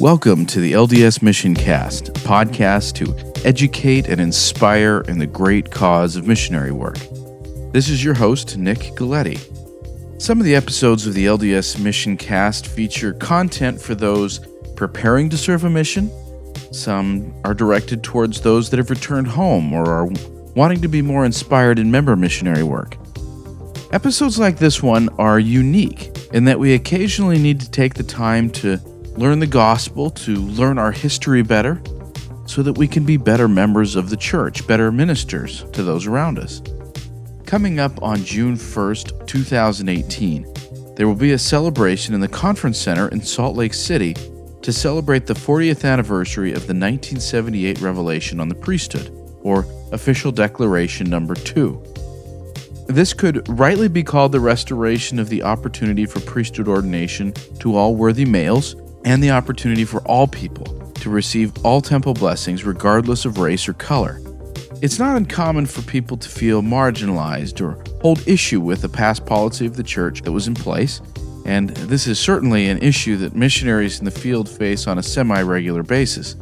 Welcome to the LDS Mission Cast, podcast to educate and inspire in the great cause of missionary work. This is your host, Nick Galetti. Some of the episodes of the LDS Mission Cast feature content for those preparing to serve a mission. Some are directed towards those that have returned home or are wanting to be more inspired in member missionary work. Episodes like this one are unique in that we occasionally need to take the time to learn the gospel, to learn our history better, so that we can be better members of the church, better ministers to those around us. Coming up on June 1st, 2018, there will be a celebration in the Conference Center in Salt Lake City to celebrate the 40th anniversary of the 1978 revelation on the priesthood, or Official Declaration Number 2. This could rightly be called the restoration of the opportunity for priesthood ordination to all worthy males and the opportunity for all people to receive all temple blessings regardless of race or color. It's not uncommon for people to feel marginalized or hold issue with the past policy of the church that was in place, and this is certainly an issue that missionaries in the field face on a semi regular basis.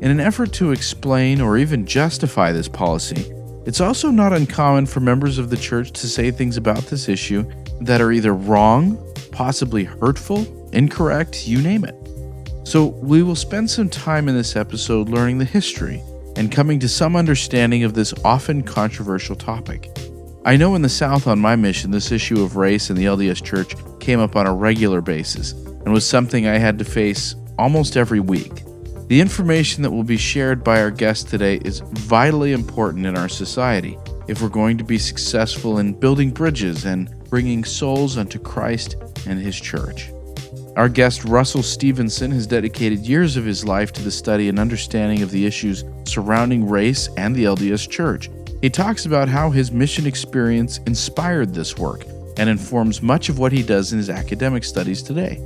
In an effort to explain or even justify this policy, it's also not uncommon for members of the church to say things about this issue that are either wrong, possibly hurtful, incorrect, you name it. So, we will spend some time in this episode learning the history and coming to some understanding of this often controversial topic. I know in the South on my mission, this issue of race in the LDS Church came up on a regular basis and was something I had to face almost every week. The information that will be shared by our guest today is vitally important in our society if we're going to be successful in building bridges and bringing souls unto Christ and His church. Our guest, Russell Stevenson, has dedicated years of his life to the study and understanding of the issues surrounding race and the LDS Church. He talks about how his mission experience inspired this work and informs much of what he does in his academic studies today.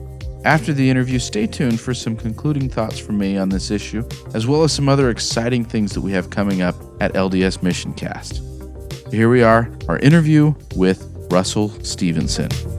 After the interview, stay tuned for some concluding thoughts from me on this issue, as well as some other exciting things that we have coming up at LDS Mission Cast. Here we are, our interview with Russell Stevenson.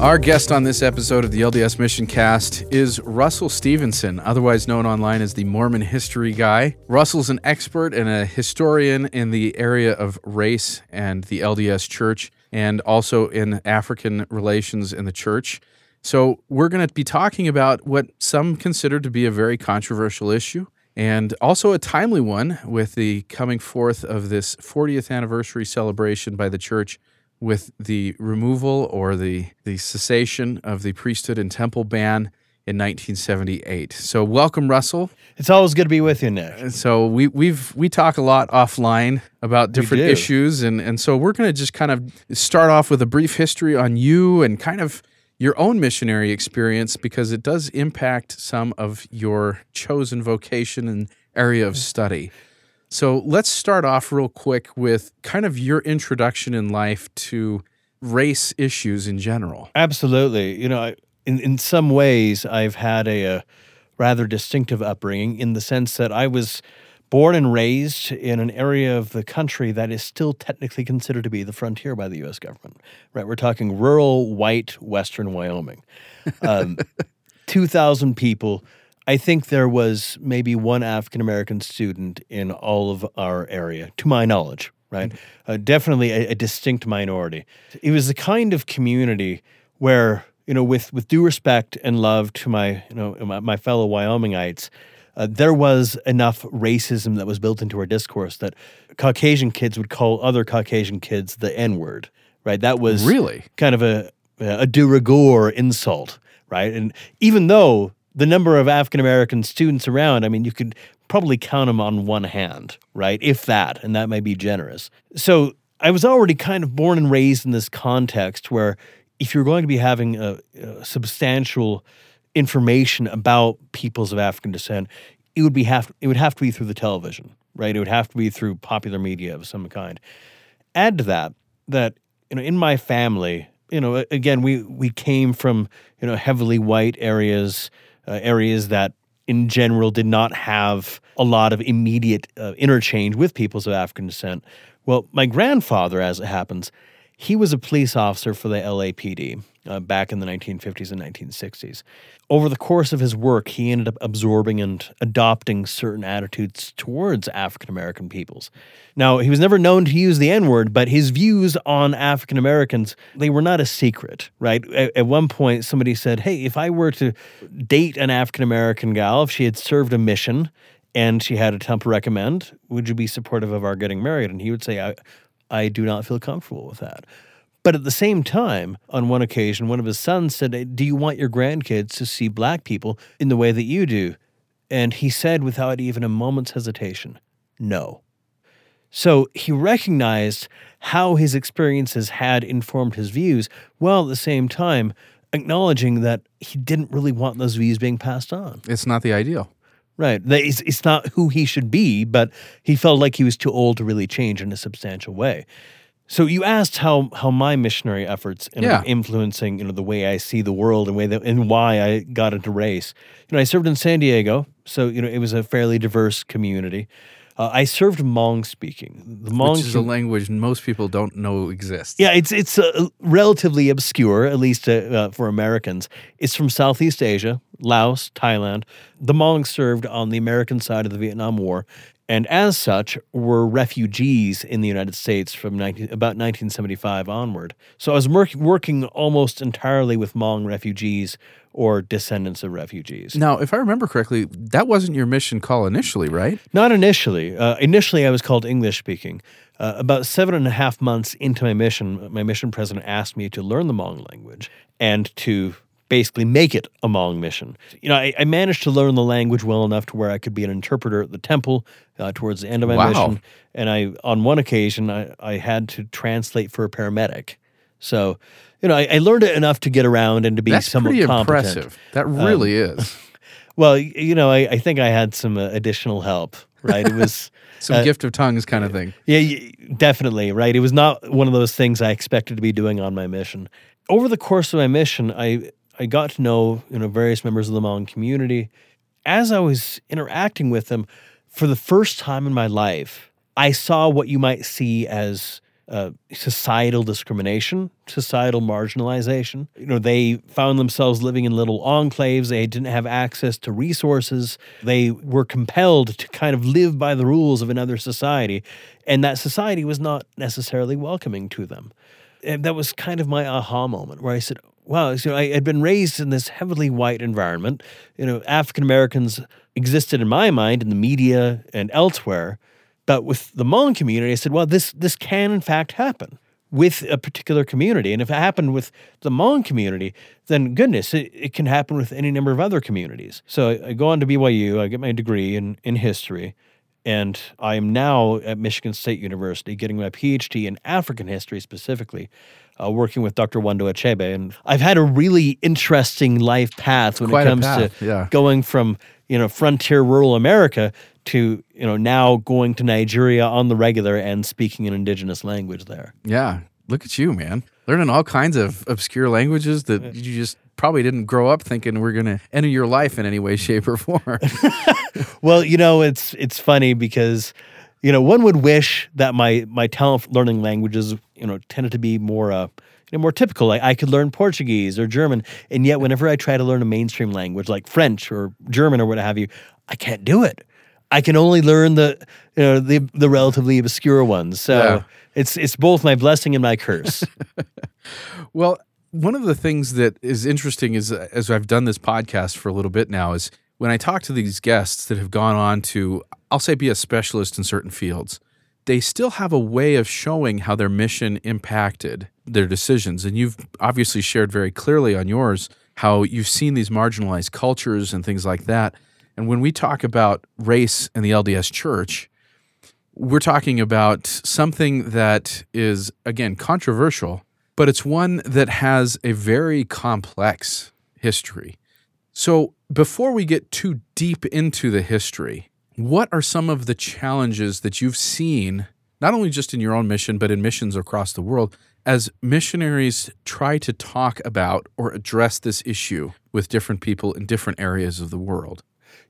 Our guest on this episode of the LDS Mission Cast is Russell Stevenson, otherwise known online as the Mormon History Guy. Russell's an expert and a historian in the area of race and the LDS Church, and also in African relations in the church. So, we're going to be talking about what some consider to be a very controversial issue and also a timely one with the coming forth of this 40th anniversary celebration by the church with the removal or the, the cessation of the priesthood and temple ban in 1978. So welcome, Russell. It's always good to be with you, Nick. So we we've we talk a lot offline about different issues, and and so we're going to just kind of start off with a brief history on you and kind of your own missionary experience because it does impact some of your chosen vocation and area of study. So let's start off real quick with kind of your introduction in life to race issues in general. Absolutely. You know, in, in some ways, I've had a, a rather distinctive upbringing in the sense that I was born and raised in an area of the country that is still technically considered to be the frontier by the U.S. government. Right, we're talking rural, white, western Wyoming. Um, Two thousand people I think there was maybe one African American student in all of our area, to my knowledge, right? Mm-hmm. Uh, definitely a, a, distinct minority. It was the kind of community where, you know, with, with due respect and love to my, you know, my, my fellow Wyomingites, uh, there was enough racism that was built into our discourse that Caucasian kids would call other Caucasian kids the N word, right? That was really kind of a, a de rigueur insult, right? And even though the number of African American students around, I mean, you could probably count them on one hand, right? If that, and that may be generous. So I was already kind of born and raised in this context where if you're going to be having a, a substantial information about peoples of African descent, it would be have it would have to be through the television, right? It would have to be through popular media of some kind. Add to that that you know in my family, you know, again we we came from you know heavily white areas uh, areas that in general did not have a lot of immediate uh, interchange with peoples of African descent. Well, my grandfather, as it happens, he was a police officer for the LAPD uh, back in the 1950s and 1960s. Over the course of his work, he ended up absorbing and adopting certain attitudes towards African American peoples. Now, he was never known to use the N word, but his views on African Americans, they were not a secret, right? At, at one point, somebody said, Hey, if I were to date an African American gal, if she had served a mission and she had a temp recommend, would you be supportive of our getting married? And he would say, I, I do not feel comfortable with that. But at the same time, on one occasion, one of his sons said, Do you want your grandkids to see black people in the way that you do? And he said, without even a moment's hesitation, No. So he recognized how his experiences had informed his views, while at the same time acknowledging that he didn't really want those views being passed on. It's not the ideal. Right. It's, it's not who he should be, but he felt like he was too old to really change in a substantial way. So you asked how how my missionary efforts ended Yeah. influencing you know the way I see the world and way that and why I got into race. You know, I served in San Diego, so you know it was a fairly diverse community. Uh, I served Hmong speaking. The Hmong Which is a language most people don't know exists. yeah, it's it's uh, relatively obscure, at least uh, uh, for Americans. It's from Southeast Asia, Laos, Thailand. The Hmong served on the American side of the Vietnam War, and as such were refugees in the United States from 19, about 1975 onward. So I was work, working almost entirely with Hmong refugees or descendants of refugees. Now, if I remember correctly, that wasn't your mission call initially, right? Not initially. Uh, initially, I was called English speaking. Uh, about seven and a half months into my mission, my mission president asked me to learn the Hmong language and to basically make it a Hmong mission. You know, I, I managed to learn the language well enough to where I could be an interpreter at the temple uh, towards the end of my Wow. mission. And I, on one occasion, I, I had to translate for a paramedic. So, you know, I, I learned it enough to get around and to be That's somewhat pretty competent. impressive. That really is. Well, you know, I, I think I had some uh, additional help. Right? It was. Some Uh, gift of tongues kind of thing. Yeah, y- definitely. Right. It was not one of those things I expected to be doing on my mission. Over the course of my mission, I I got to know you know various members of the Hmong community. As I was interacting with them, for the first time in my life, I saw what you might see as uh, societal discrimination, societal marginalization. You know, they found themselves living in little enclaves. They didn't have access to resources. They were compelled to kind of live by the rules of another society, and that society was not necessarily welcoming to them. And that was kind of my aha moment where I said, wow, so I had been raised in this heavily white environment. You know, African Americans existed in my mind in the media and elsewhere. But with the Hmong community, I said, well, this this can in fact happen with a particular community. And if it happened with the Hmong community, then goodness, it, it can happen with any number of other communities. So I, I go on to BYU, I get my degree in, in history, and I am now at Michigan State University getting my PhD in African history specifically. Uh, working with Dr. Nwando Achebe. And I've had a really interesting life path when Quite it comes path, to yeah. going from you know frontier rural America to you know now going to Nigeria on the regular and speaking an indigenous language there. Yeah. Look at you, man. Learning all kinds of obscure languages that you just probably didn't grow up thinking we're going to enter your life in any way, shape, or form. Well, you know it's it's funny because you know one would wish that my my talent for learning languages you know tended to be more uh you know, more typical. Like I could learn Portuguese or German, and yet whenever I try to learn a mainstream language like French or German or what have you, I can't do it. I can only learn the you know the the relatively obscure ones. So Yeah. it's it's both my blessing and my curse. Well, one of the things that is interesting is uh, as I've done this podcast for a little bit now is when I talk to these guests that have gone on to, I'll say, be a specialist in certain fields, they still have a way of showing how their mission impacted their decisions. And you've obviously shared very clearly on yours how you've seen these marginalized cultures and things like that. And when we talk about race in the LDS church, we're talking about something that is, again, controversial, but it's one that has a very complex history. So, before we get too deep into the history, what are some of the challenges that you've seen, not only just in your own mission, but in missions across the world, as missionaries try to talk about or address this issue with different people in different areas of the world?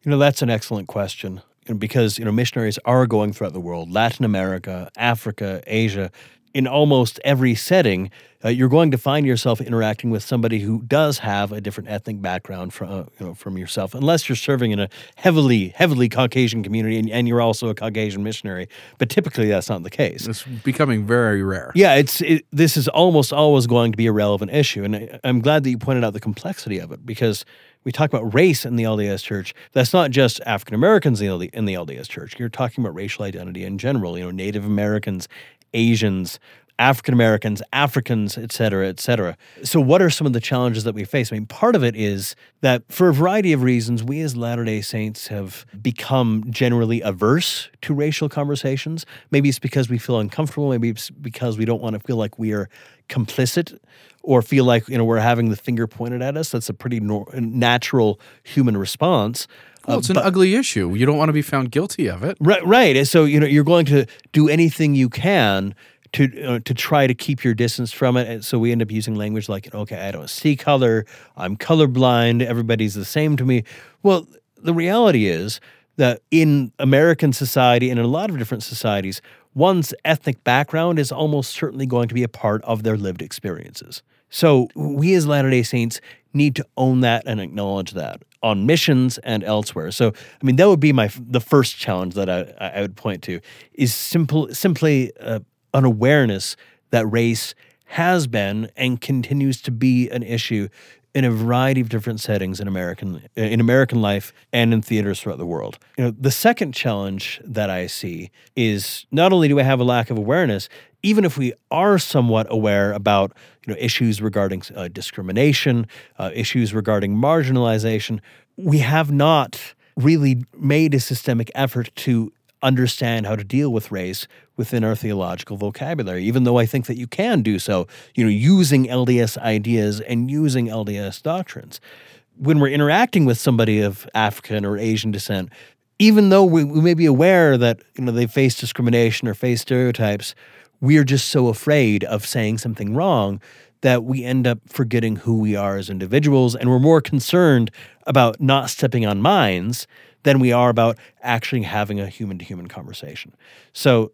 You know, that's an excellent question. because you know missionaries are going throughout the world, Latin America, Africa, Asia, in almost every setting, uh, you're going to find yourself interacting with somebody who does have a different ethnic background from uh, you know from yourself, unless you're serving in a heavily heavily Caucasian community and, and you're also a Caucasian missionary. But typically, that's not the case. It's becoming very rare. Yeah, it's it, this is almost always going to be a relevant issue, and I, I'm glad that you pointed out the complexity of it because we talk about race in the LDS Church. That's not just African Americans in the, in the LDS Church. You're talking about racial identity in general. You know, Native Americans, Asians, African Americans, Africans, et cetera, et cetera. So, what are some of the challenges that we face? I mean, part of it is that for a variety of reasons, we as Latter day Saints have become generally averse to racial conversations. Maybe it's because we feel uncomfortable. Maybe it's because we don't want to feel like we are complicit or feel like you know we're having the finger pointed at us. That's a pretty natural human response. Well, it's uh, an ugly issue. You don't want to be found guilty of it. Right, right. So you know you're going to do anything you can to uh, to try to keep your distance from it. And so we end up using language like, okay, I don't see color. I'm colorblind. Everybody's the same to me. Well, the reality is that in American society and in a lot of different societies, one's ethnic background is almost certainly going to be a part of their lived experiences. So we as Latter day Saints need to own that and acknowledge that on missions and elsewhere. So, I mean, that would be my the first challenge that I, I would point to is simple simply uh, an awareness that race has been and continues to be an issue in a variety of different settings in American in American life and in theaters throughout the world. You know, the second challenge that I see is not only do we have a lack of awareness, even if we are somewhat aware about you know issues regarding uh, discrimination, uh, issues regarding marginalization, we have not really made a systemic effort to understand how to deal with race within our theological vocabulary, even though I think that you can do so, you know, using LDS ideas and using LDS doctrines. When we're interacting with somebody of African or Asian descent, even though we, we may be aware that you know they face discrimination or face stereotypes, we are just so afraid of saying something wrong that we end up forgetting who we are as individuals and we're more concerned about not stepping on minds than we are about actually having a human to human conversation. So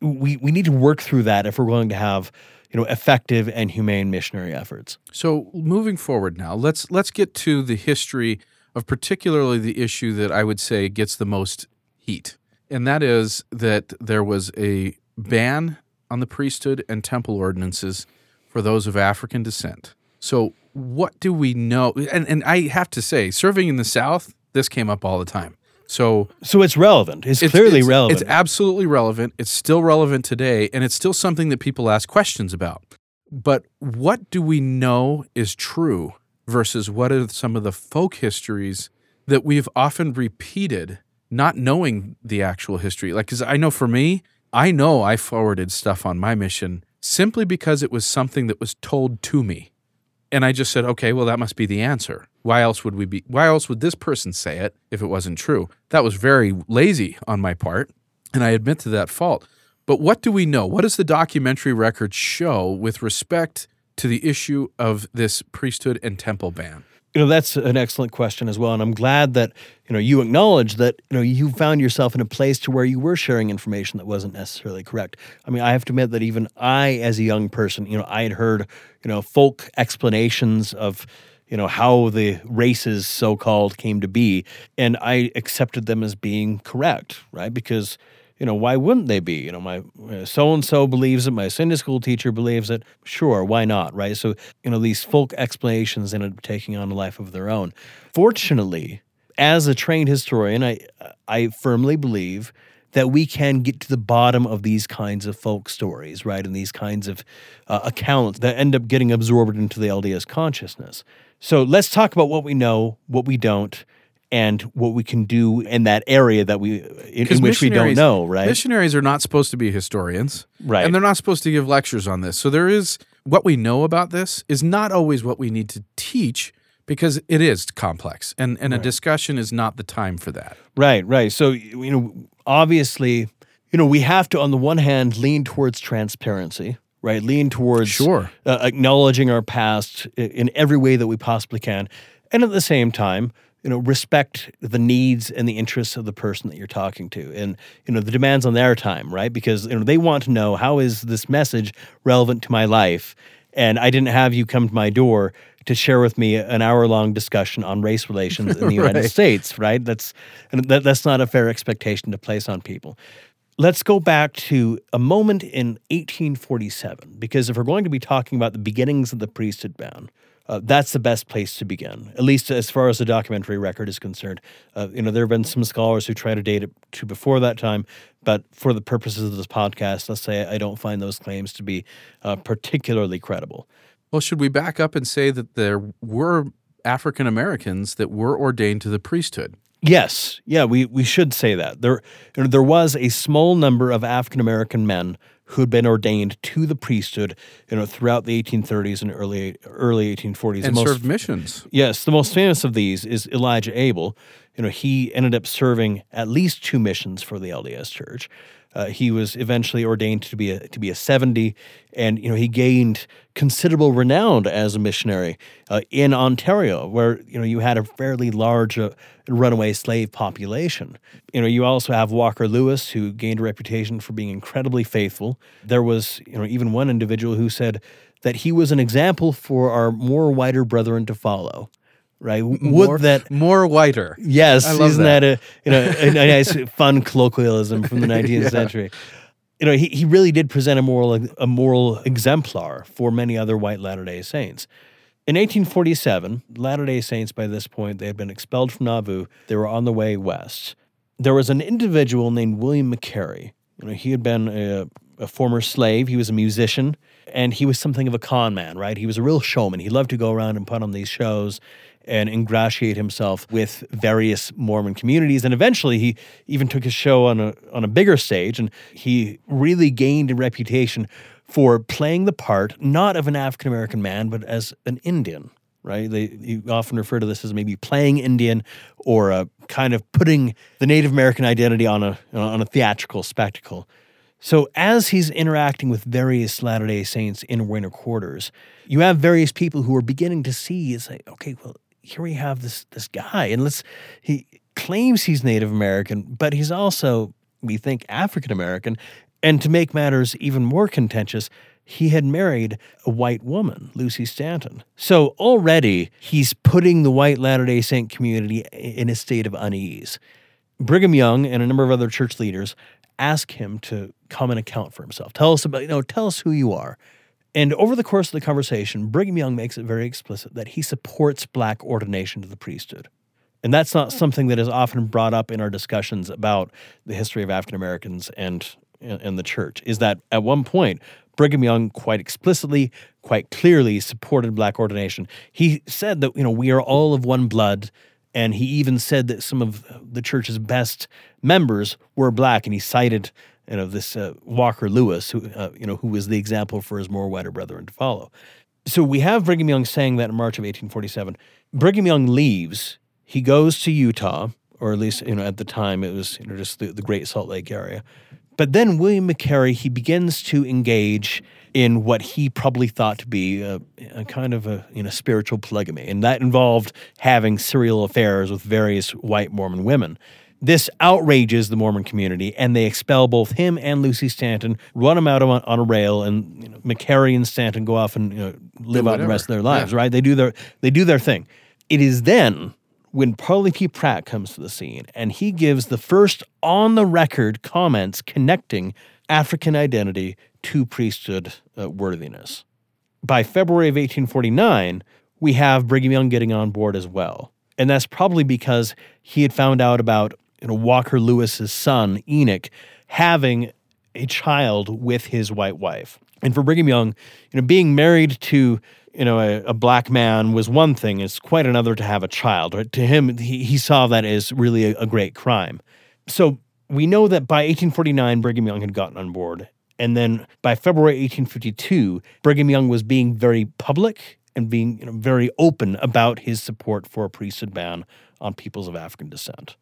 we we need to work through that if we're going to have you know effective and humane missionary efforts. So moving forward now, let's let's get to the history of particularly the issue that I would say gets the most heat. And that is that there was a ban on the priesthood and temple ordinances for those of African descent. So what do we know? And and I have to say, serving in the South, this came up all the time. So, so it's relevant. It's, it's clearly it's, relevant. It's absolutely relevant. It's still relevant today, and it's still something that people ask questions about. But what do we know is true versus what are some of the folk histories that we've often repeated, not knowing the actual history? Like, because I know for me, I know I forwarded stuff on my mission simply because it was something that was told to me. And I just said, okay, well, that must be the answer. Why else would we be? Why else would this person say it if it wasn't true? That was very lazy on my part, and I admit to that fault. But what do we know? What does the documentary record show with respect to the issue of this priesthood and temple ban? You know, that's an excellent question as well, and I'm glad that you know you acknowledge that you know you found yourself in a place to where you were sharing information that wasn't necessarily correct. I mean, I have to admit that even I, as a young person, you know, I had heard you know folk explanations of you know how the races so-called came to be and i accepted them as being correct right because you know why wouldn't they be you know my so and so believes it my sunday school teacher believes it sure why not right so you know these folk explanations ended up taking on a life of their own fortunately as a trained historian i i firmly believe that we can get to the bottom of these kinds of folk stories, right? And these kinds of uh, accounts that end up getting absorbed into the LDS consciousness. So let's talk about what we know, what we don't, and what we can do in that area that we in, in which we don't know, right? Missionaries are not supposed to be historians, right? And they're not supposed to give lectures on this. So there is what we know about this is not always what we need to teach because it is complex and, and right. a discussion is not the time for that. Right, right. So, you know, obviously, you know, we have to, on the one hand, lean towards transparency, right? Lean towards sure. Uh, acknowledging our past in every way that we possibly can. And at the same time, you know respect the needs and the interests of the person that you're talking to. And you know the demands on their time right? Because you know they want to know how is this message relevant to my life? And i didn't have you come to my door to share with me an hour long discussion on race relations in the united Right. states right? That's and that, that's not a fair expectation to place on people. Let's go back to a moment in 1847 because if we're going to be talking about the beginnings of the priesthood ban uh, that's the best place to begin, at least as far as the documentary record is concerned. Uh, you know, there have been some scholars who try to date it to before that time, but for the purposes of this podcast, let's say I don't find those claims to be uh, particularly credible. Well, should we back up and say that there were African Americans that were ordained to the priesthood? Yes, yeah, we, we should say that there you know, there was a small number of African American men who had been ordained to the priesthood, you know, throughout the 1830s and early early 1840s. The And most- served missions. Yes, the most famous of these is Elijah Abel. You know, he ended up serving at least two missions for the LDS Church. Uh, he was eventually ordained to be a to be a seventy, and you know he gained considerable renown as a missionary uh, in Ontario, where you know you had a fairly large uh, runaway slave population. You know, you also have Walker Lewis, who gained a reputation for being incredibly faithful. There was you know even one individual who said that he was an example for our more wider brethren to follow. Right? Would more, that more whiter? Yes, isn't that. a you know a, a nice fun colloquialism from the 19th Yeah. century? You know, he, he really did present a moral a moral exemplar for many other white Latter Day Saints. In 1847, Latter Day Saints by this point they had been expelled from Nauvoo. They were on the way west. There was an individual named William McCary. You know, he had been a, a former slave. He was a musician, and he was something of a con man. Right? He was a real showman. He loved to go around and put on these shows and ingratiate himself with various Mormon communities. And eventually, he even took his show on a on a bigger stage, and he really gained a reputation for playing the part not of an African American man, but as an Indian. Right? They you often refer to this as maybe playing Indian, or uh, kind of putting the Native American identity on a on a theatrical spectacle. So as he's interacting with various Latter Day Saints in winter quarters, you have various people who are beginning to see it's like, okay, well, here we have this this guy, and let's he claims he's Native American, but he's also, we think, African American. And to make matters even more contentious, he had married a white woman, Lucy Stanton. So already he's putting the white Latter day Saint community in a state of unease. Brigham Young and a number of other church leaders ask him to come and account for himself. Tell us about, you know, tell us who you are. And over the course of the conversation, Brigham Young makes it very explicit that he supports black ordination to the priesthood. And that's not hmm. something that is often brought up in our discussions about the history of African Americans and and the church. Is that at one point Brigham Young quite explicitly, quite clearly supported black ordination. He said that you know we are all of one blood, and he even said that some of the church's best members were black, and he cited you know this uh, Walker Lewis, who uh, you know who was the example for his more whiter brethren to follow. So we have Brigham Young saying that in March of 1847. Brigham Young leaves. He goes to Utah, or at least you know at the time it was you know just the, the Great Salt Lake area. But then William McCary he begins to engage in what he probably thought to be a, a kind of a you know spiritual polygamy, and that involved having serial affairs with various white Mormon women. This outrages the Mormon community, and they expel both him and Lucy Stanton, run them out on, on a rail, and you know, McCary and Stanton go off and you know, live out the rest of their lives. Yeah. Right? They do their they do their thing. It is then when Parley P. Pratt comes to the scene, and he gives the first on the record comments connecting African identity to priesthood uh, worthiness. By February of 1849, we have Brigham Young getting on board as well. And that's probably because he had found out about you know, Walker Lewis's son, Enoch, having a child with his white wife. And for Brigham Young, you know, being married to you know a, a black man was one thing; it's quite another to have a child. Right? To him, he, he saw that as really a, a great crime. So we know that by 1849, Brigham Young had gotten on board, and then by February 1852, Brigham Young was being very public and being you know, very open about his support for a priesthood ban on peoples of African descent.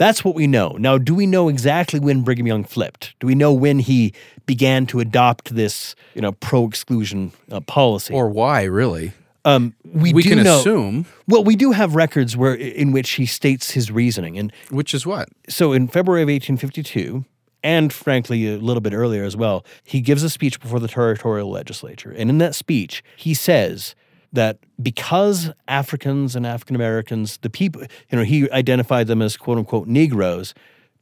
That's what we know. Now, do we know exactly when Brigham Young flipped? Do we know when he began to adopt this, you know, pro-exclusion uh, policy? Or why, really? Um, we, we do can know, assume, Well, we do have records where in which he states his reasoning, and which is what? so in February of 1852, and frankly a little bit earlier as well, he gives a speech before the territorial legislature. And in that speech, he says that because Africans and African Americans, the people, you know, he identified them as quote unquote Negroes,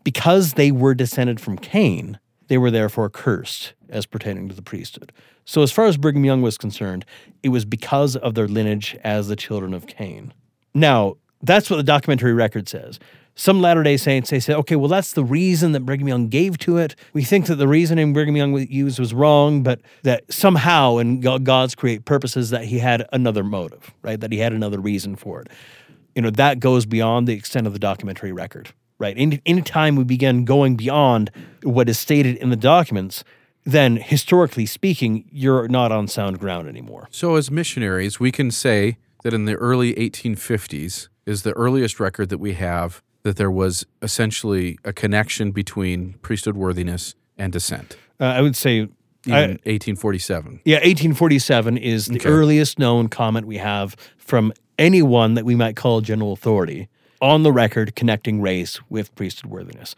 because they were descended from Cain, they were therefore cursed as pertaining to the priesthood. So, as far as Brigham Young was concerned, it was because of their lineage as the children of Cain. Now, that's what the documentary record says. Some Latter day Saints, they say, okay, well, that's the reason that Brigham Young gave to it. We think that the reasoning Brigham Young used was wrong, but that somehow, in God's create purposes, that he had another motive, right? That he had another reason for it. You know, that goes beyond the extent of the documentary record, right? Any anytime we begin going beyond what is stated in the documents, then historically speaking, you're not on sound ground anymore. So, as missionaries, we can say that in the early 1850s is the earliest record that we have that there was essentially a connection between priesthood worthiness and descent. Uh, I would say Even I- 1847. Yeah, 1847 is the Okay. earliest known comment we have from anyone that we might call general authority on the record connecting race with priesthood worthiness.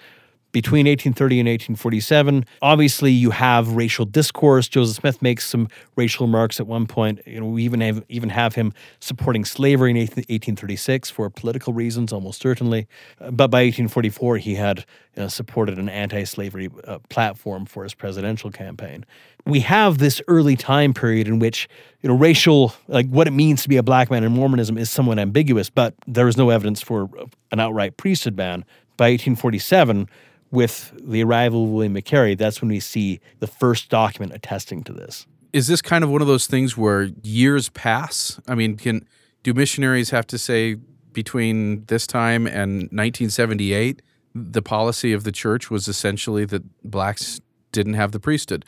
Between 1830 and 1847, obviously you have racial discourse. Joseph Smith makes some racial remarks at one point. You know, we even have even have him supporting slavery in 1836 for political reasons, almost certainly. Uh, But by 1844, he had uh, supported an anti-slavery uh, platform for his presidential campaign we have this early time period in which you know racial like what it means to be a black man in Mormonism is somewhat ambiguous, but there is no evidence for an outright priesthood ban. By 1847, with the arrival of William McCary, that's when we see the first document attesting to this. Is this kind of one of those things where years pass? I mean, can do missionaries have to say between this time and 1978 the policy of the church was essentially that blacks didn't have the priesthood?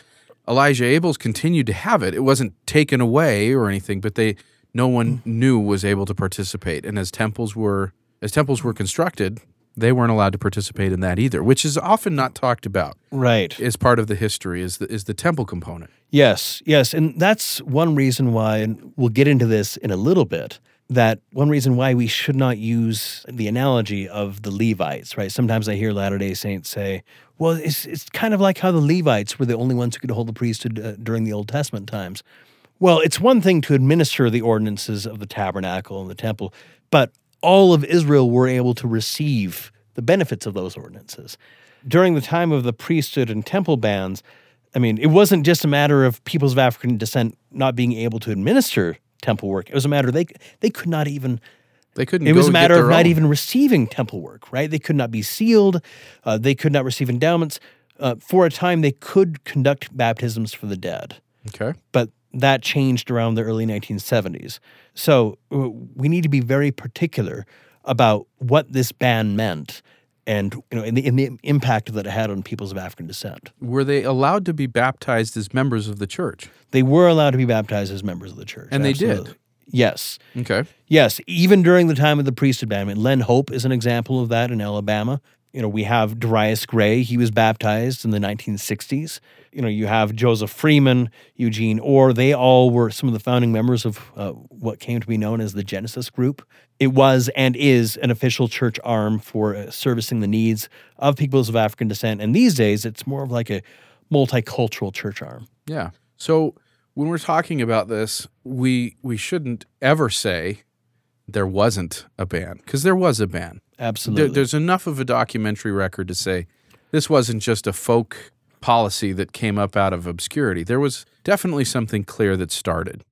Elijah Abels continued to have it. It wasn't taken away or anything, but they no one hmm. knew was able to participate. And as temples were as temples were constructed, they weren't allowed to participate in that either, which is often not talked about Right. as part of the history is the is the temple component. Yes, yes. And that's one reason why, and we'll get into this in a little bit, that one reason why we should not use the analogy of the Levites, right? Sometimes I hear Latter day Saints say, well, it's, it's kind of like how the Levites were the only ones who could hold the priesthood uh, during the Old Testament times. Well, it's one thing to administer the ordinances of the tabernacle and the temple, but all of Israel were able to receive the benefits of those ordinances. During the time of the priesthood and temple bans, I mean, it wasn't just a matter of peoples of African descent not being able to administer temple work. It was a matter they they could not even. They couldn't. It was a matter of not own. even receiving temple work. Right? They could not be sealed. Uh, they could not receive endowments. Uh, for a time, they could conduct baptisms for the dead Okay. but that changed around the early 1970s. So uh, we need to be very particular about what this ban meant and you know in the, in the impact that it had on peoples of African descent. Were they allowed to be baptized as members of the church? They were allowed to be baptized as members of the church. And they did? Yes. Okay. Yes, even during the time of the priesthood ban. I mean, Len Hope is an example of that in Alabama. You know, we have Darius Gray. He was baptized in the 1960s. You know, you have Joseph Freeman, Eugene Orr. They all were some of the founding members of uh, what came to be known as the Genesis Group. It was and is an official church arm for uh, servicing the needs of peoples of African descent. And these days, it's more of like a multicultural church arm. Yeah. So when we're talking about this, we we shouldn't ever say there wasn't a ban because there was a ban. Absolutely. There, there's enough of a documentary record to say this wasn't just a folk policy that came up out of obscurity. There was definitely something clear that started.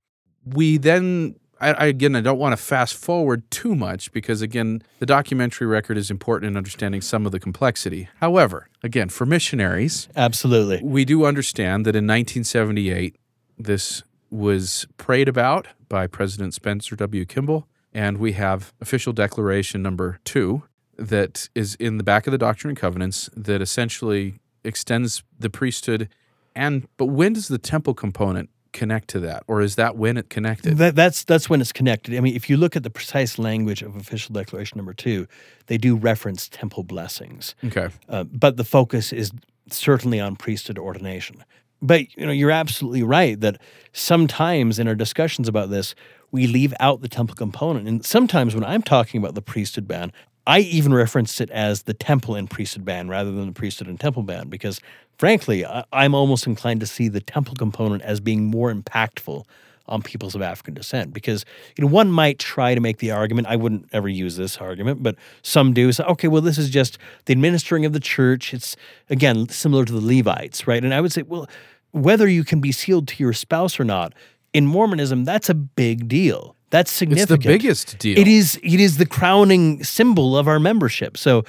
We then, I, I, again, I don't want to fast forward too much because, again, the documentary record is important in understanding some of the complexity. However, again, for missionaries, Absolutely. we do understand that in 1978, this was prayed about by President Spencer W. Kimball, and we have official declaration number two that is in the back of the Doctrine and Covenants that essentially extends the priesthood. And but when does the temple component connect to that, or is that when it connected? That, that's that's when it's connected. I mean, if you look at the precise language of official declaration number two, they do reference temple blessings, Okay, uh, but the focus is certainly on priesthood ordination. But you know, you're absolutely right that sometimes in our discussions about this, we leave out the temple component. And sometimes when I'm talking about the priesthood ban, I even reference it as the temple and priesthood ban rather than the priesthood and temple ban because, frankly, I, I'm almost inclined to see the temple component as being more impactful on peoples of African descent because you know one might try to make the argument I wouldn't ever use this argument but some do say okay well this is just the administering of the church it's again similar to the Levites right and I would say well whether you can be sealed to your spouse or not in Mormonism that's a big deal that's significant It's the biggest deal. it is it is the crowning symbol of our membership so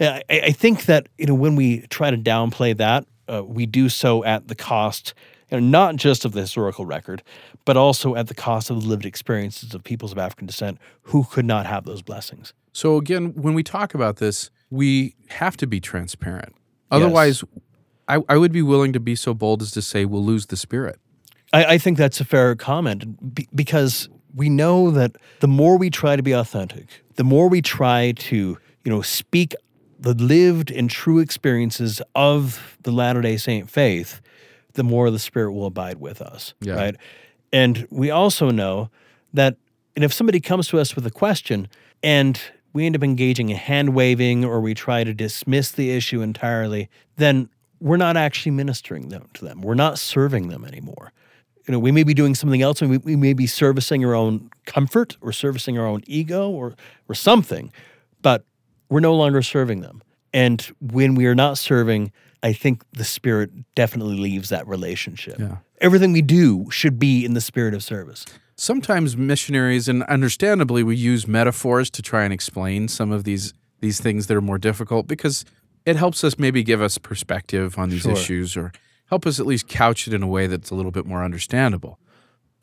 uh, I, I think that you know when we try to downplay that uh, we do so at the cost you know, not just of the historical record, but also at the cost of the lived experiences of peoples of African descent who could not have those blessings. So again, when we talk about this, we have to be transparent. Otherwise, I, I would be willing to be so bold as to say we'll lose the spirit. I, I think that's a fair comment be- because we know that the more we try to be authentic, the more we try to, you know, speak the lived and true experiences of the Latter day Saint faith, the more the Spirit will abide with us. Yeah. Right. And we also know that and if somebody comes to us with a question and we end up engaging in hand waving or we try to dismiss the issue entirely, then we're not actually ministering them to them. We're not serving them anymore. You know, we may be doing something else and we, we may be servicing our own comfort or servicing our own ego or or something, but we're no longer serving them. And when we are not serving, I think the spirit definitely leaves that relationship. Yeah. Everything we do should be in the spirit of service. Sometimes missionaries, and understandably, we use metaphors to try and explain some of these these things that are more difficult because it helps us maybe give us perspective on these Sure. issues or help us at least couch it in a way that's a little bit more understandable.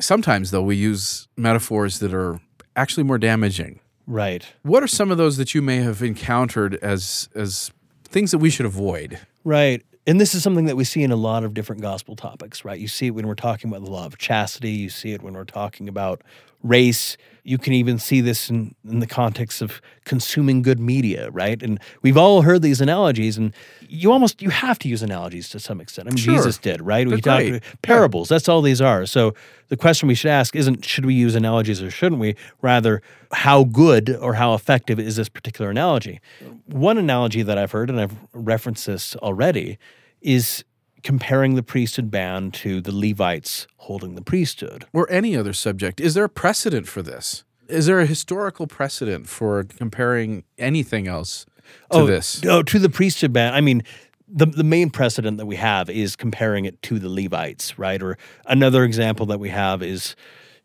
Sometimes, though, we use metaphors that are actually more damaging. Right. What are some of those that you may have encountered as as things that we should avoid? Right. And this is something that we see in a lot of different gospel topics, right? You see it when we're talking about the law of chastity, you see it when we're talking about race. You can even see this in, in the context of consuming good media, right? And we've all heard these analogies, and you almost you have to use analogies to some extent. I mean, Sure. Jesus did, right? They're we talk great. parables. That's all these are. So the question we should ask isn't should we use analogies or shouldn't we? Rather, how good or how effective is this particular analogy? One analogy that I've heard, and I've referenced this already, is comparing the priesthood ban to the Levites holding the priesthood. or any other subject. Is there a precedent for this? Is there a historical precedent for comparing anything else to oh, this? Oh, to the priesthood ban. I mean, the the main precedent that we have is comparing it to the Levites, right? Or another example that we have is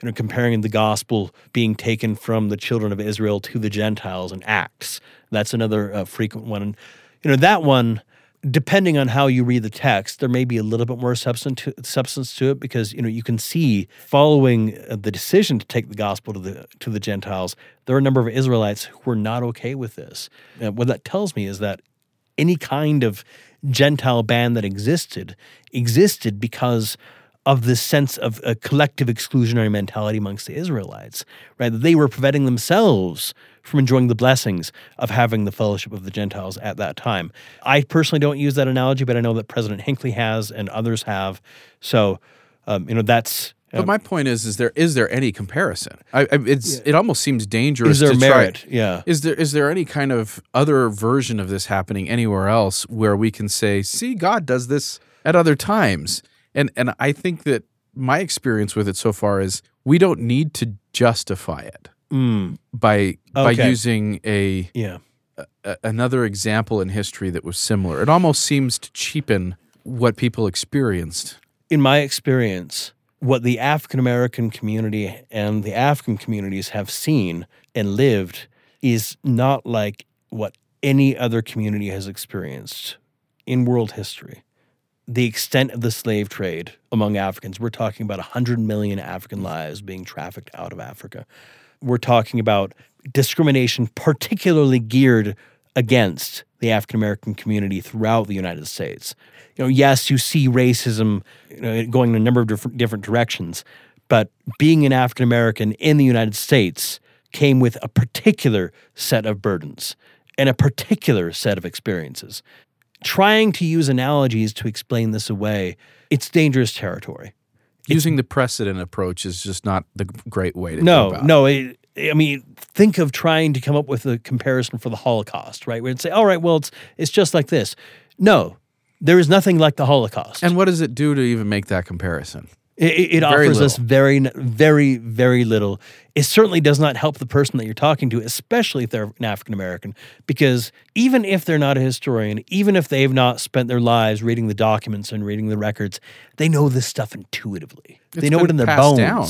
you know comparing the gospel being taken from the children of Israel to the Gentiles in Acts. That's another uh, frequent one. And you know that one depending on how you read the text, there may be a little bit more substance to, substance to it because you know you can see following uh, the decision to take the gospel to the to the Gentiles, there are a number of Israelites who were not okay with this. And what that tells me is that any kind of Gentile ban that existed existed because of this sense of a collective exclusionary mentality amongst the Israelites, right? They were preventing themselves from enjoying the blessings of having the fellowship of the Gentiles at that time. I personally don't use that analogy, but I know that President Hinckley has and others have. So, um, you know, that's. But my point is, is there is there any comparison? I, I, it's it almost seems dangerous. is there to try- merit? Yeah. Is there is there any kind of other version of this happening anywhere else where we can say, see, God does this at other times? And and I think that my experience with it so far is we don't need to justify it Mm, by by using a, yeah. a another example in history that was similar. It almost seems to cheapen what people experienced. in my experience, what the African American community and the African communities have seen and lived is not like what any other community has experienced in world history. The extent of the slave trade among Africans, we're talking about 100 million African lives being trafficked out of Africa. We're talking about discrimination, particularly geared against the African American community throughout the United States. You know, yes, you see racism you know, going in a number of different, different directions, but being an African American in the United States came with a particular set of burdens and a particular set of experiences. Trying to use analogies to explain this away, it's dangerous territory. Using the precedent approach is just not the great way to no, go about no. It, I mean, think of trying to come up with a comparison for the Holocaust, right? We'd say, all right, well, it's it's just like this. No, there is nothing like the Holocaust. And what does it do to even make that comparison? It, it Very offers us very, very, very little. It certainly does not help the person that you're talking to, especially if they're an African American, because even if they're not a historian, even if they've not spent their lives reading the documents and reading the records, they know this stuff intuitively. they know it in their bones. down.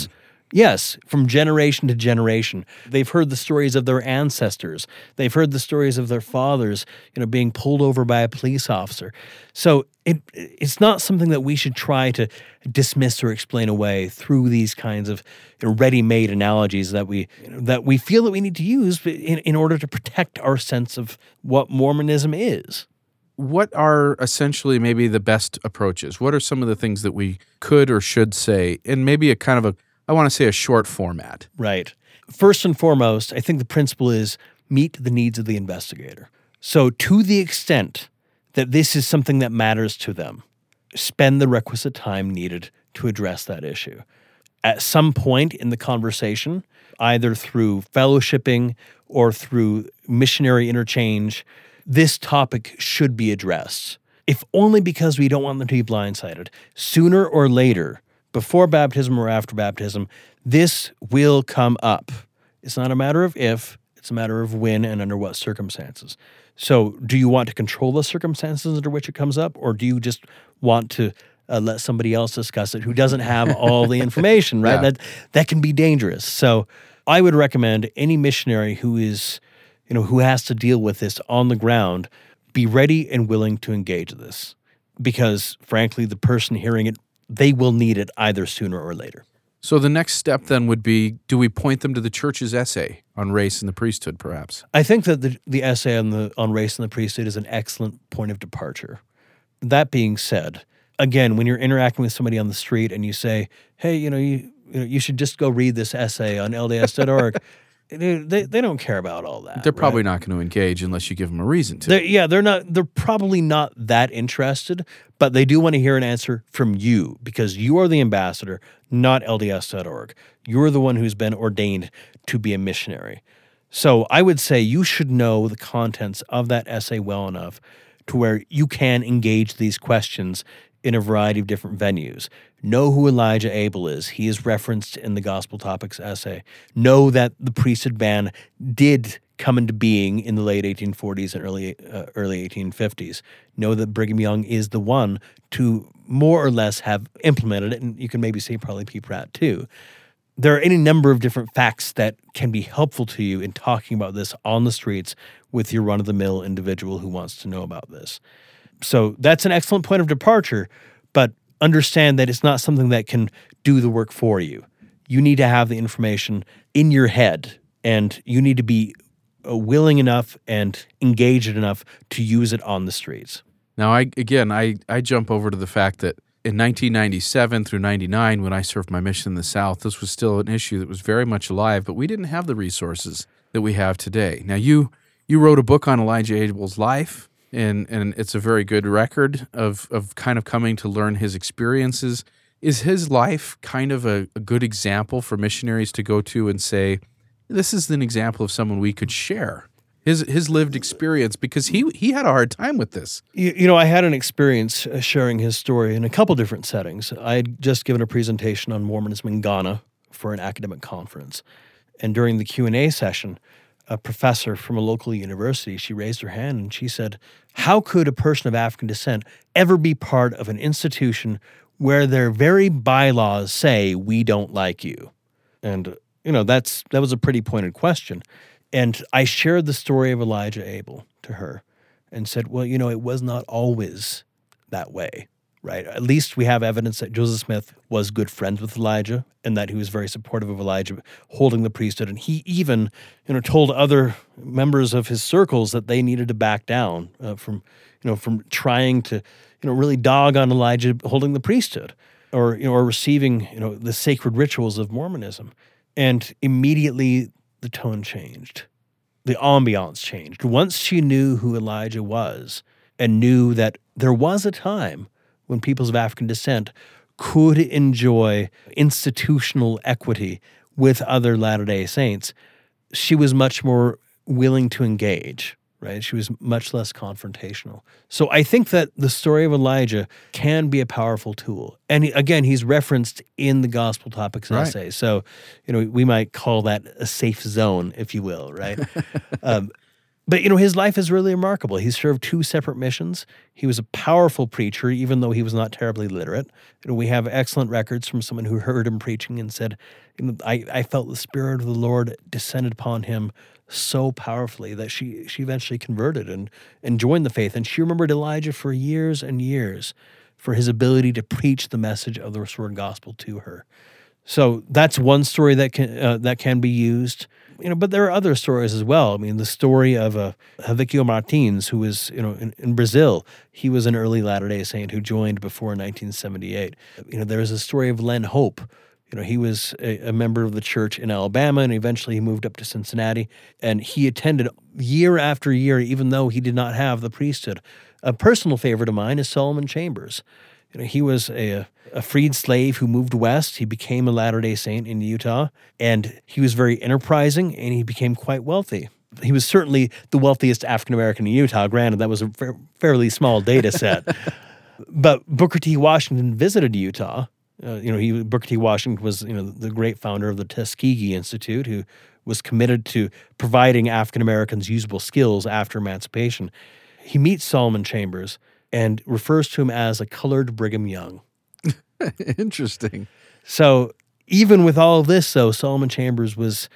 Yes, from generation to generation. They've heard the stories of their ancestors. They've heard the stories of their fathers, you know, being pulled over by a police officer. So it it's not something that we should try to dismiss or explain away through these kinds of you know, ready-made analogies that we that we feel that we need to use in, in order to protect our sense of what Mormonism is. what are essentially maybe the best approaches? What are some of the things that we could or should say in maybe a kind of a I want to say a short format? Right. First and foremost, I think the principle is meet the needs of the investigator. So, to the extent that this is something that matters to them, spend the requisite time needed to address that issue. At some point in the conversation, either through fellowshipping or through missionary interchange, this topic should be addressed. If only because we don't want them to be blindsided. Sooner or later, before baptism or after baptism, this will come up. It's not a matter of if, it's a matter of when and under what circumstances. So, do you want to control the circumstances under which it comes up, or do you just want to uh, let somebody else discuss it who doesn't have all the information? Right? Yeah. That that can be dangerous. So, I would recommend any missionary who is, you know, who has to deal with this on the ground, be ready and willing to engage this, because frankly, the person hearing it, they will need it either sooner or later. So the next step then would be do we point them to the church's essay on race and the priesthood perhaps? I think that the, the essay on the on race and the priesthood is an excellent point of departure. That being said, again, when you're interacting with somebody on the street and you say, "Hey, you know, you you, know, you should just go read this essay on LDS.org," they, they they don't care about all that. They're right? probably not going to engage unless you give them a reason to. They're, yeah, they're not. They're probably not that interested, but they do want to hear an answer from you because you are the ambassador, not LDS.org. You're the one who's been ordained to be a missionary. So I would say you should know the contents of that essay well enough to where you can engage these questions in a variety of different venues. Know who Elijah Abel is. He is referenced in the Gospel Topics essay. Know that the priesthood ban did come into being in the late 1840s and early uh, early 1850s. Know that Brigham Young is the one to more or less have implemented it, and you can maybe say probably P. Pratt too. There are any number of different facts that can be helpful to you in talking about this on the streets with your run of the mill individual who wants to know about this. So that's an excellent point of departure, but understand that it's not something that can do the work for you. You need to have the information in your head and you need to be uh, willing enough and engaged enough to use it on the streets. Now, I again, I I jump over to the fact that in 1997 through 99, when I served my mission in the South, this was still an issue that was very much alive, but we didn't have the resources that we have today. Now, you you wrote a book on Elijah Abel's life, and and it's a very good record of of kind of coming to learn his experiences. Is his life kind of a, a good example for missionaries to go to and say, this is an example of someone we could share his his lived experience because he he had a hard time with this. You, you know, I had an experience uh, sharing his story in a couple different settings. I had just given a presentation on Mormonism in Ghana for an academic conference, and during the Q and A session, a professor from a local university she raised her hand and she said, "How could a person of African descent ever be part of an institution where their very bylaws say we don't like you?" And you know, that's that was a pretty pointed question. And I shared the story of Elijah Abel to her and said, well, you know, it was not always that way, right? At least we have evidence that Joseph Smith was good friends with Elijah and that he was very supportive of Elijah holding the priesthood. And he even, you know, told other members of his circles that they needed to back down uh, from, you know, from trying to, you know, really dog on Elijah holding the priesthood or, you know, or receiving, you know, the sacred rituals of Mormonism. And immediately the tone changed. The ambiance changed. Once she knew who Elijah was and knew that there was a time when peoples of African descent could enjoy institutional equity with other Latter day Saints, she was much more willing to engage, right? She was much less confrontational. So I think that the story of Elijah can be a powerful tool. And again, he's referenced in the Gospel Topics Right. essay. So, you know, we might call that a safe zone, if you will, right? um, but you know, his life is really remarkable. He served two separate missions. He was a powerful preacher, even though he was not terribly literate. You know, we have excellent records from someone who heard him preaching and said, you know, I, I felt the Spirit of the Lord descended upon him so powerfully that she she eventually converted and and joined the faith. And she remembered Elijah for years and years for his ability to preach the message of the restored gospel to her. So that's one story that can uh, that can be used. You know, but there are other stories as well. I mean, the story of uh, Helvécio Martins, who was you know in, in Brazil, he was an early Latter Day Saint who joined before 1978. You know, there is a story of Len Hope. You know, he was a, a member of the church in Alabama, and eventually he moved up to Cincinnati, and he attended year after year, even though he did not have the priesthood. A personal favorite of mine is Solomon Chambers. You know, he was a, a freed slave who moved west. He became a Latter day Saint in Utah, and he was very enterprising and he became quite wealthy. He was certainly the wealthiest African American in Utah. Granted, that was a fa- fairly small data set. but Booker T. Washington visited Utah. Uh, you know, he Booker T. Washington was you know the great founder of the Tuskegee Institute, who was committed to providing African Americans usable skills after emancipation. He meets Solomon Chambers and refers to him as a colored Brigham Young. Interesting. So even with all this, though, Solomon Chambers was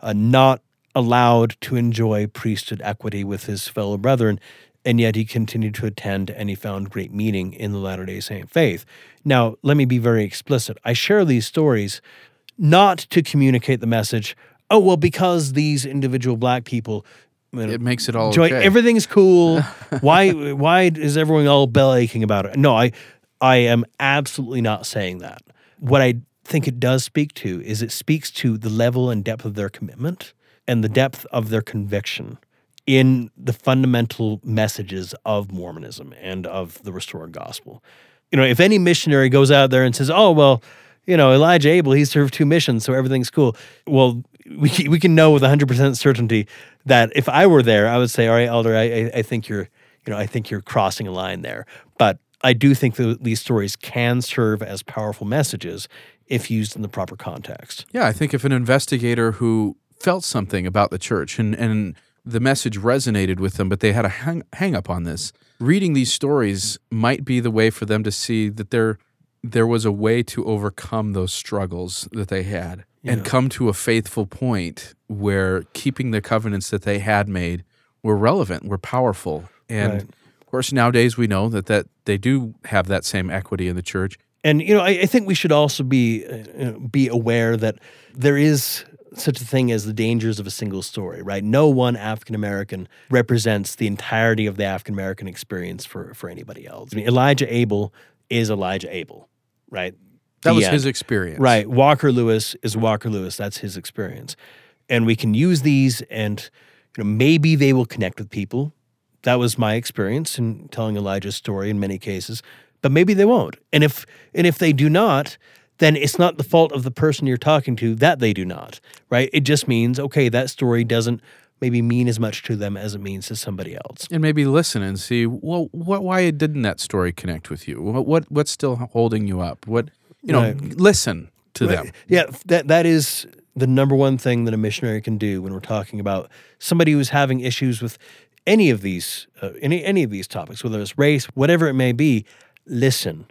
uh, not allowed to enjoy priesthood equity with his fellow brethren, and yet he continued to attend and he found great meaning in the Latter day Saint faith. Now, let me be very explicit. I share these stories not to communicate the message, oh, well, because these individual black people. You know, It makes it all Joy, okay. everything's cool. why why is everyone all bell aching about it? No, I I am absolutely not saying that. What I think it does speak to is it speaks to the level and depth of their commitment and the depth of their conviction in the fundamental messages of Mormonism and of the restored gospel. You know, if any missionary goes out there and says, "Oh, well, you know, Elijah Abel, he served two missions, so everything's cool." Well, we we can know with 100% certainty that if I were there, I would say, "All right, Elder, I I, I think you're, you know, I think you're crossing a line there." But I do think that these stories can serve as powerful messages if used in the proper context. Yeah, I think if an investigator who felt something about the church and, and the message resonated with them, but they had a hang, hang up on this, reading these stories might be the way for them to see that there there was a way to overcome those struggles that they had and come to a faithful point where keeping the covenants that they had made were relevant, were powerful. And Right. of course nowadays we know that, that they do have that same equity in the church. And you know, I, I think we should also be uh, be aware that there is such a thing as the dangers of a single story, right? No one African American represents the entirety of the African American experience for for anybody else. I mean, Elijah Abel is Elijah Abel, right? That was end. his experience. Right. Walker Lewis is Walker Lewis. That's his experience. And we can use these and you know maybe they will connect with people. That was my experience in telling Elijah's story in many cases, but maybe they won't. And if and if they do not, then it's not the fault of the person you're talking to that they do not, right? It just means okay, that story doesn't maybe mean as much to them as it means to somebody else. and maybe listen and see well what why didn't that story connect with you what, what what's still holding you up what you know Right. listen to them Yeah, that that is the number one thing that a missionary can do when we're talking about somebody who's having issues with any of these uh, any any of these topics, whether it's race, whatever it may be. Listen.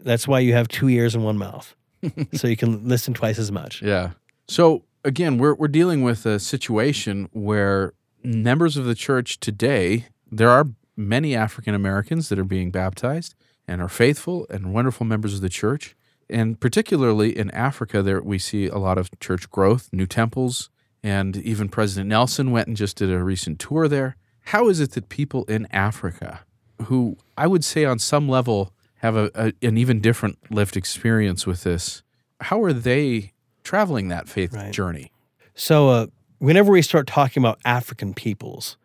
That's why you have two ears and one mouth, so you can listen twice as much. yeah so again we're we're dealing with a situation where members of the church today there are many African Americans that are being baptized and are faithful and wonderful members of the church and particularly in Africa there we see a lot of church growth new temples and even President Nelson went and just did a recent tour there how is it that people in Africa who I would say on some level have a, a an even different lived experience with this. How are they traveling that faith Right. journey? So, uh, whenever we start talking about African peoples,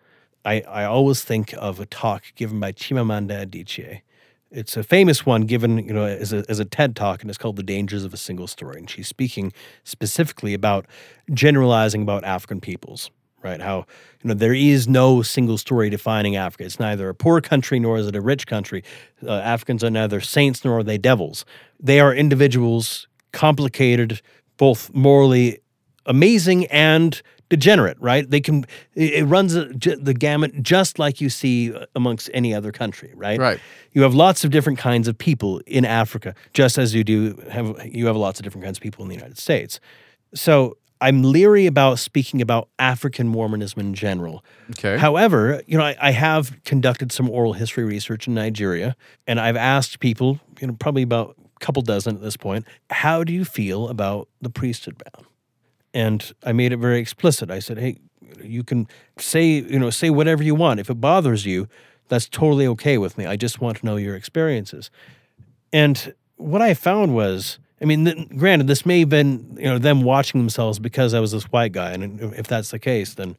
I, I always think of a talk given by Chimamanda Adichie. It's a famous one given, you know, as a, as a TED talk, and it's called "The Dangers of a Single Story." And she's speaking specifically about generalizing about African peoples, right? How you know there is no single story defining Africa. It's neither a poor country nor is it a rich country. Uh, Africans are neither saints nor are they devils. They are individuals, complicated, both morally amazing and degenerate, right? They can it runs uh, the gamut just like you see uh, amongst any other country, right? Right. You have lots of different kinds of people in Africa, just as you do have you have lots of different kinds of people in the United States. So I'm leery about speaking about African Mormonism in general. Okay. However, you know, I, I, have conducted some oral history research in Nigeria, and I've asked people, you know, probably about a couple dozen at this point, how do you feel about the priesthood ban? And I made it very explicit. I said, "Hey, you can say you know say whatever you want. If it bothers you, that's totally okay with me. I just want to know your experiences." And what I found was, I mean, th- granted, this may have been you know them watching themselves because I was this white guy, and if that's the case, then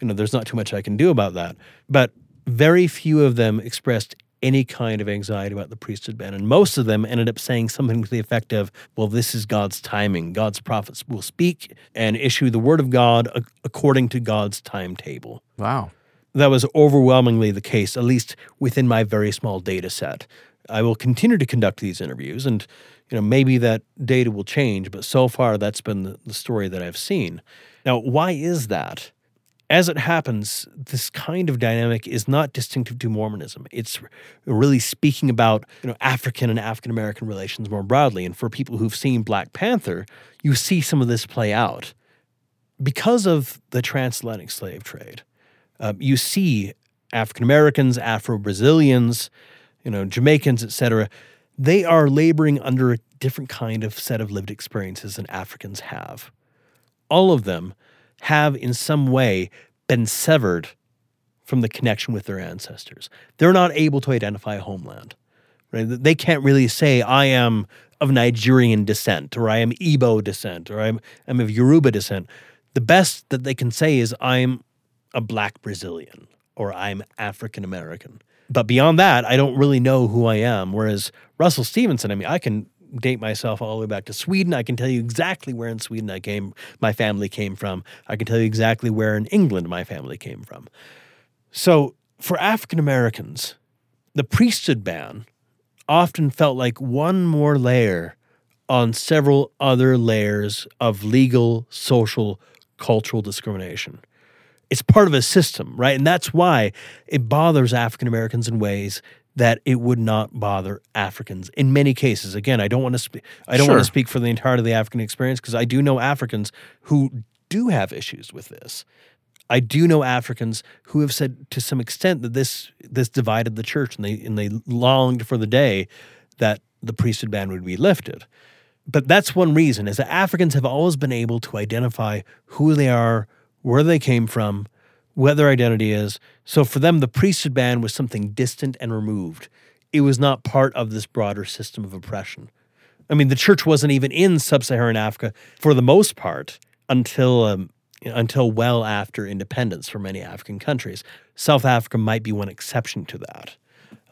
you know there's not too much I can do about that. But very few of them expressed any kind of anxiety about the priesthood ban. And most of them ended up saying something to the effect of, well, this is God's timing. God's prophets will speak and issue the word of God according to God's timetable. Wow. That was overwhelmingly the case, at least within my very small data set. I will continue to conduct these interviews and you know maybe that data will change, but so far that's been the, the story that I've seen. Now, why is that? As it happens, this kind of dynamic is not distinctive to Mormonism. It's really speaking about you know African and African American relations more broadly. And for people who've seen Black Panther, you see some of this play out because of the transatlantic slave trade. Uh, you see African Americans, Afro Brazilians, you know Jamaicans, etc. They are laboring under a different kind of set of lived experiences than Africans have. All of them have in some way been severed from the connection with their ancestors. They're not able to identify a homeland. Right? They can't really say, I am of Nigerian descent, or I am Igbo descent, or I'm, I'm of Yoruba descent. The best that they can say is, I'm a black Brazilian, or I'm African American. But beyond that, I don't really know who I am. Whereas Russell Stevenson, I mean, I can date myself all the way back to Sweden. I can tell you exactly where in Sweden I came, my family came from. I can tell you exactly where in England my family came from. So for African Americans, the priesthood ban often felt like one more layer on several other layers of legal, social, cultural discrimination. It's part of a system, right? And that's why it bothers African Americans in ways that it would not bother Africans in many cases. Again, I don't want to speak. I don't sure. want to speak for the entirety of the African experience because I do know Africans who do have issues with this. I do know Africans who have said to some extent that this this divided the church and they and they longed for the day that the priesthood ban would be lifted. But that's one reason is that Africans have always been able to identify who they are, where they came from, what their identity is. So for them, the priesthood ban was something distant and removed. It was not part of this broader system of oppression. I mean, the church wasn't even in sub-Saharan Africa for the most part until um, until well after independence for many African countries. South Africa might be one exception to that,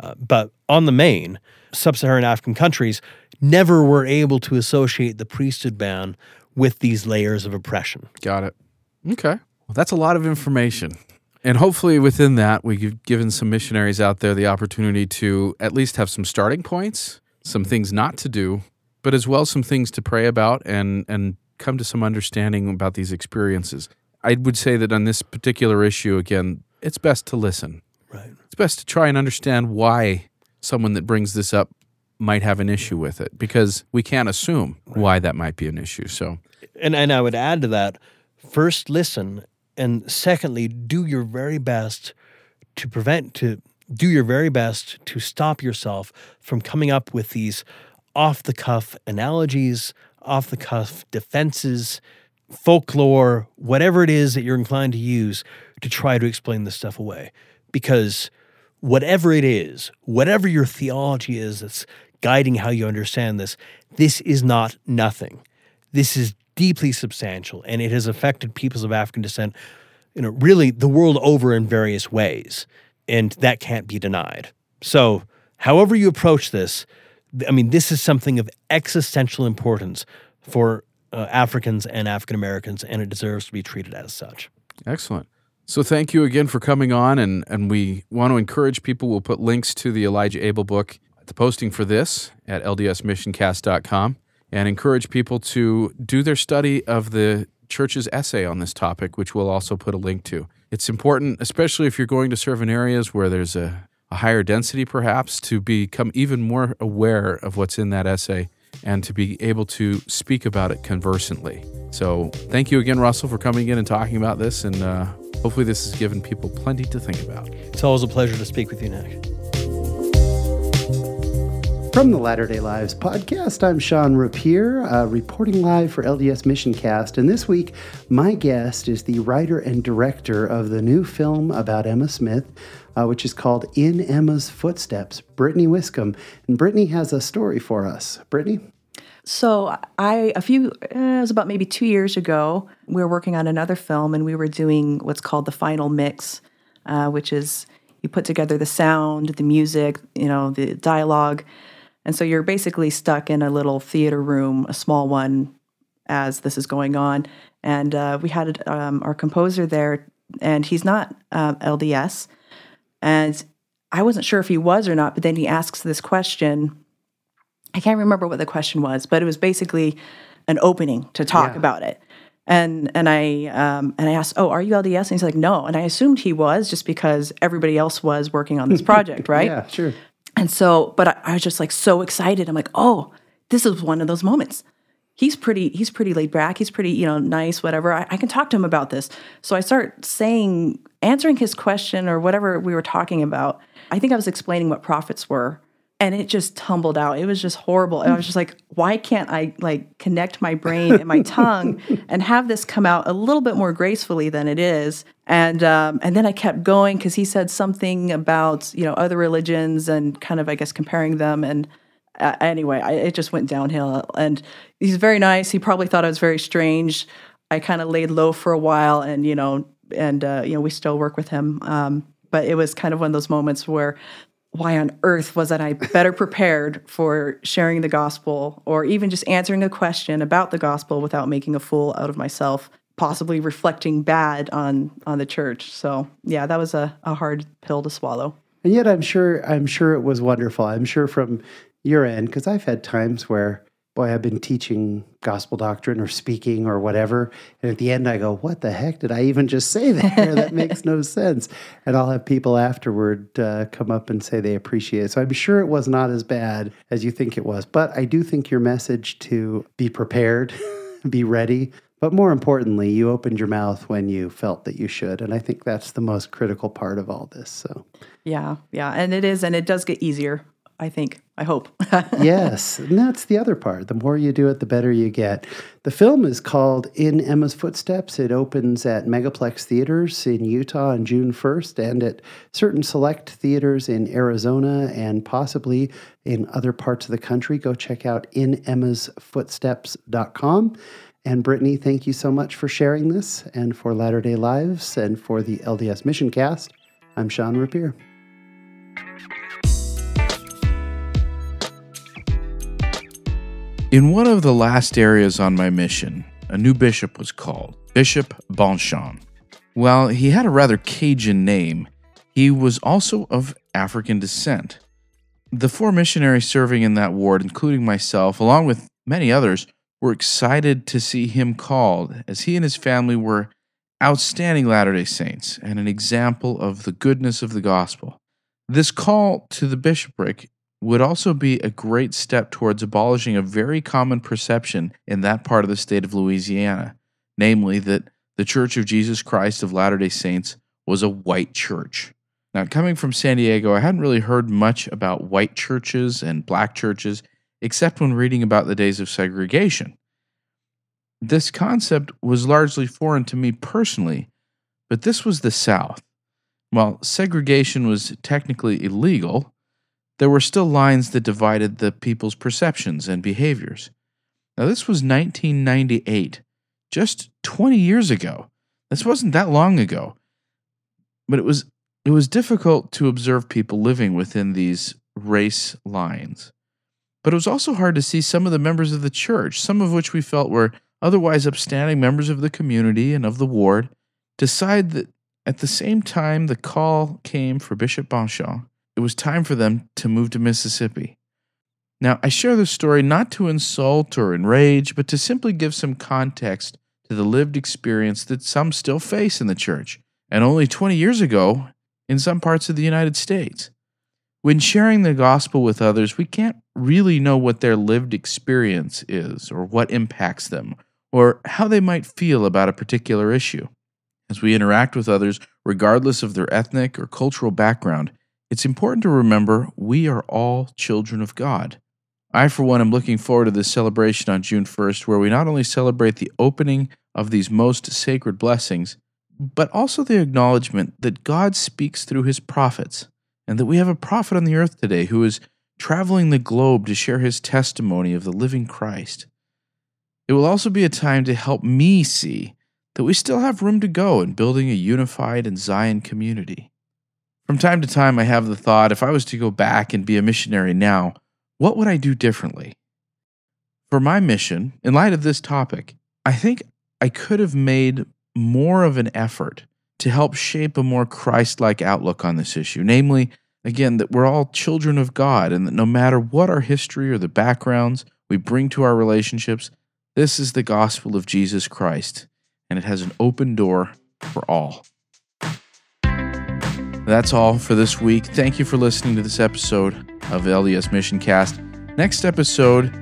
uh, but on the main, sub-Saharan African countries never were able to associate the priesthood ban with these layers of oppression. Got it. Okay. Well, that's a lot of information. And hopefully, within that, we've given some missionaries out there the opportunity to at least have some starting points, some things not to do, but as well some things to pray about and, and come to some understanding about these experiences. I would say that on this particular issue, again, it's best to listen. Right. It's best to try and understand why someone that brings this up might have an issue with it because we can't assume right. why that might be an issue. So, and and I would add to that: first listen and secondly, do your very best to prevent to do your very best to stop yourself from coming up with these off the cuff analogies, off the cuff defenses, folklore, whatever it is that you're inclined to use to try to explain this stuff away. Because whatever it is, whatever your theology is that's guiding how you understand this, this is not nothing. This is deeply substantial, and it has affected peoples of African descent, you know, really the world over in various ways, and that can't be denied. So however you approach this, I mean, this is something of existential importance for uh, Africans and African Americans, and it deserves to be treated as such. Excellent. So thank you again for coming on, and and we want to encourage people. We'll put links to the Elijah Abel book the posting for this at ldsmissioncast.com, and encourage people to do their study of the church's essay on this topic, which we'll also put a link to. It's important, especially if you're going to serve in areas where there's a, a higher density, perhaps, to become even more aware of what's in that essay and to be able to speak about it conversantly. So, thank you again, Russell, for coming in and talking about this. And uh, hopefully, this has given people plenty to think about. It's always a pleasure to speak with you, Nick. From the Latter day Lives podcast, I'm Sean Rapier, uh, reporting live for LDS Mission Cast. And this week, my guest is the writer and director of the new film about Emma Smith, uh, which is called In Emma's Footsteps, Brittany Wiscombe. And Brittany has a story for us. Brittany? So I a few uh, it was about maybe two years ago. We were working on another film, and we were doing what's called the final mix, uh, which is you put together the sound, the music, you know, the dialogue, and so you're basically stuck in a little theater room, a small one, as this is going on. And uh, we had um, our composer there, and he's not um, LDS, and I wasn't sure if he was or not. But then he asks this question I can't remember what the question was, but it was basically an opening to talk Yeah. about it. And and I um, and I asked, "Oh, are you LDS?" And he's like, "No." And I assumed he was just because everybody else was working on this project, right? Yeah, sure. And so, but I, I was just like so excited. I'm like, "Oh, this is one of those moments." He's pretty. He's pretty laid back. He's pretty, you know, nice. Whatever. I, I can talk to him about this. So I start saying, answering his question or whatever we were talking about. I think I was explaining what prophets were, and it just tumbled out. It was just horrible. And I was just like, why can't I like connect my brain and my tongue and have this come out a little bit more gracefully than it is? And um, and then I kept going because he said something about you know other religions and kind of I guess comparing them and. Uh, anyway, I, it just went downhill. And he's very nice. He probably thought I was very strange. I kind of laid low for a while, and you know, and uh, you know, we still work with him. Um, but it was kind of one of those moments where why on earth wasn't I better prepared for sharing the gospel or even just answering a question about the gospel without making a fool out of myself, possibly reflecting bad on on the church. So yeah, that was a, a hard pill to swallow. And yet, I'm sure I'm sure it was wonderful. I'm sure from your end, because I've had times where, boy, I've been teaching gospel doctrine or speaking or whatever, and at the end I go, "What the heck did I even just say there? that makes no sense." And I'll have people afterward uh, come up and say they appreciate it. So I'm sure it was not as bad as you think it was. But I do think your message to be prepared, be ready. But more importantly, you opened your mouth when you felt that you should. And I think that's the most critical part of all this. So Yeah, yeah, and it is, and it does get easier. I think. I hope. yes, and that's the other part. The more you do it, the better you get. The film is called In Emma's Footsteps. It opens at Megaplex Theaters in Utah on June 1st and at certain select theaters in Arizona and possibly in other parts of the country. Go check out inemmasfootsteps.com. And Brittany, thank you so much for sharing this and for Latter day Lives and for the LDS Mission Cast. I'm Sean Rapier. In one of the last areas on my mission, a new bishop was called, Bishop Bonchon. While he had a rather Cajun name, he was also of African descent. The four missionaries serving in that ward, including myself, along with many others, were excited to see him called, as he and his family were outstanding Latter day Saints and an example of the goodness of the gospel. This call to the bishopric would also be a great step towards abolishing a very common perception in that part of the state of Louisiana, namely that the Church of Jesus Christ of Latter day Saints was a white church. Now, coming from San Diego, I hadn't really heard much about white churches and black churches, except when reading about the days of segregation. This concept was largely foreign to me personally, but this was the South. While segregation was technically illegal, there were still lines that divided the people's perceptions and behaviors. Now, this was 1998, just 20 years ago. This wasn't that long ago. But it was it was difficult to observe people living within these race lines. But it was also hard to see some of the members of the church, some of which we felt were otherwise upstanding members of the community and of the ward, decide that at the same time the call came for Bishop Beauchamp, it was time for them to move to Mississippi. Now, I share this story not to insult or enrage, but to simply give some context to the lived experience that some still face in the church, and only 20 years ago in some parts of the United States. When sharing the gospel with others, we can't really know what their lived experience is, or what impacts them, or how they might feel about a particular issue. As we interact with others, regardless of their ethnic or cultural background, it's important to remember we are all children of God. I, for one, am looking forward to this celebration on June 1st, where we not only celebrate the opening of these most sacred blessings, but also the acknowledgement that God speaks through his prophets, and that we have a prophet on the earth today who is traveling the globe to share his testimony of the living Christ. It will also be a time to help me see that we still have room to go in building a unified and Zion community. From time to time, I have the thought if I was to go back and be a missionary now, what would I do differently? For my mission, in light of this topic, I think I could have made more of an effort to help shape a more Christ like outlook on this issue. Namely, again, that we're all children of God and that no matter what our history or the backgrounds we bring to our relationships, this is the gospel of Jesus Christ, and it has an open door for all. That's all for this week. Thank you for listening to this episode of LDS Mission Cast. Next episode,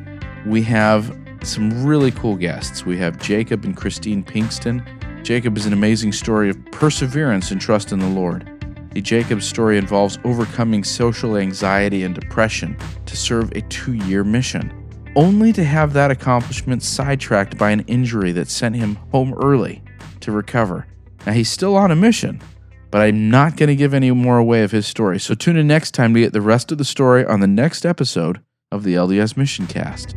we have some really cool guests. We have Jacob and Christine Pinkston. Jacob is an amazing story of perseverance and trust in the Lord. The Jacob's story involves overcoming social anxiety and depression to serve a two year mission, only to have that accomplishment sidetracked by an injury that sent him home early to recover. Now, he's still on a mission, but I'm not going to give any more away of his story. So tune in next time to get the rest of the story on the next episode of the LDS Mission Cast.